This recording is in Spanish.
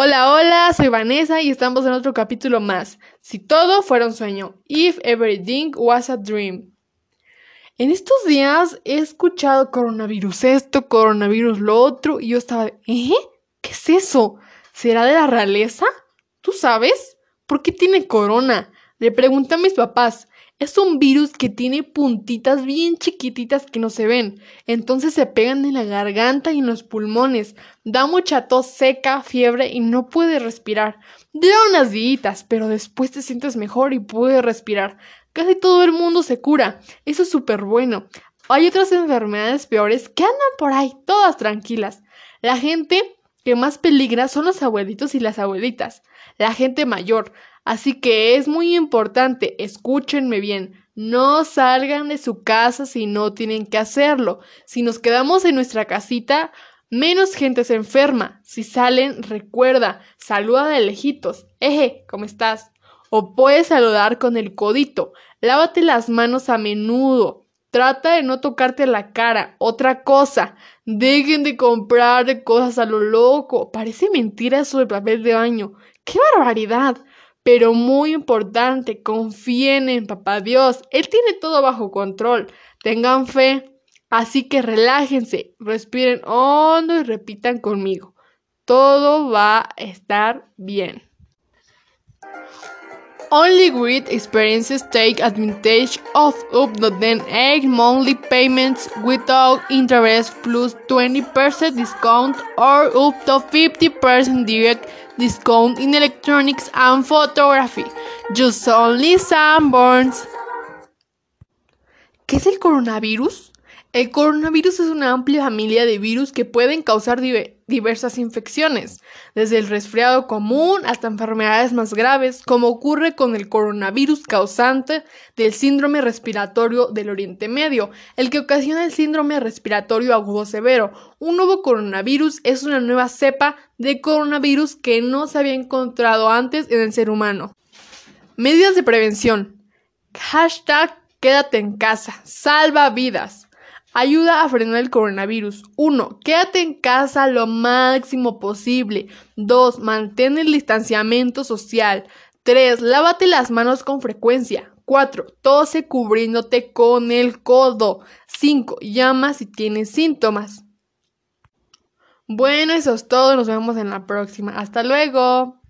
Hola, hola, soy Vanessa y estamos en otro capítulo más. Si todo fuera un sueño. If everything was a dream. En estos días he escuchado coronavirus esto, coronavirus lo otro, y yo estaba, ¿eh? ¿Qué es eso? ¿Será de la realeza? ¿Tú sabes? ¿Por qué tiene corona? Le pregunté a mis papás. Es un virus que tiene puntitas bien chiquititas que no se ven, entonces se pegan en la garganta y en los pulmones, da mucha tos seca, fiebre y no puede respirar. Dura unas días, pero después te sientes mejor y puedes respirar. Casi todo el mundo se cura, eso es súper bueno. Hay otras enfermedades peores que andan por ahí, todas tranquilas. La gente que más peligra son los abuelitos y las abuelitas, la gente mayor, Así que es muy importante, escúchenme bien, no salgan de su casa si no tienen que hacerlo. Si nos quedamos en nuestra casita, menos gente se enferma. Si salen, recuerda, saluda de lejitos. Eje, ¿cómo estás? O puedes saludar con el codito. Lávate las manos a menudo. Trata de no tocarte la cara. Otra cosa, dejen de comprar cosas a lo loco. Parece mentira eso del papel de baño. ¡Qué barbaridad! Pero muy importante, confíen en Papá Dios. Él tiene todo bajo control. Tengan fe. Así que relájense, respiren hondo y repitan conmigo. Todo va a estar bien. Only great experiences take advantage of up to 8 monthly payments without interest plus 20% discount or up to 50% direct discount in electronics and photography. Just only Sanborns. ¿Qué es el coronavirus? El coronavirus es una amplia familia de virus que pueden causar diversas infecciones, desde el resfriado común hasta enfermedades más graves, como ocurre con el coronavirus causante del síndrome respiratorio del Oriente Medio, el que ocasiona el síndrome respiratorio agudo severo. Un nuevo coronavirus es una nueva cepa de coronavirus que no se había encontrado antes en el ser humano. Medidas de prevención. Hashtag quédate en casa. Salva vidas. Ayuda a frenar el coronavirus. 1. Quédate en casa lo máximo posible. 2. Mantén el distanciamiento social. 3. Lávate las manos con frecuencia. 4. Tose cubriéndote con el codo. 5. Llama si tienes síntomas. Bueno, eso es todo. Nos vemos en la próxima. Hasta luego.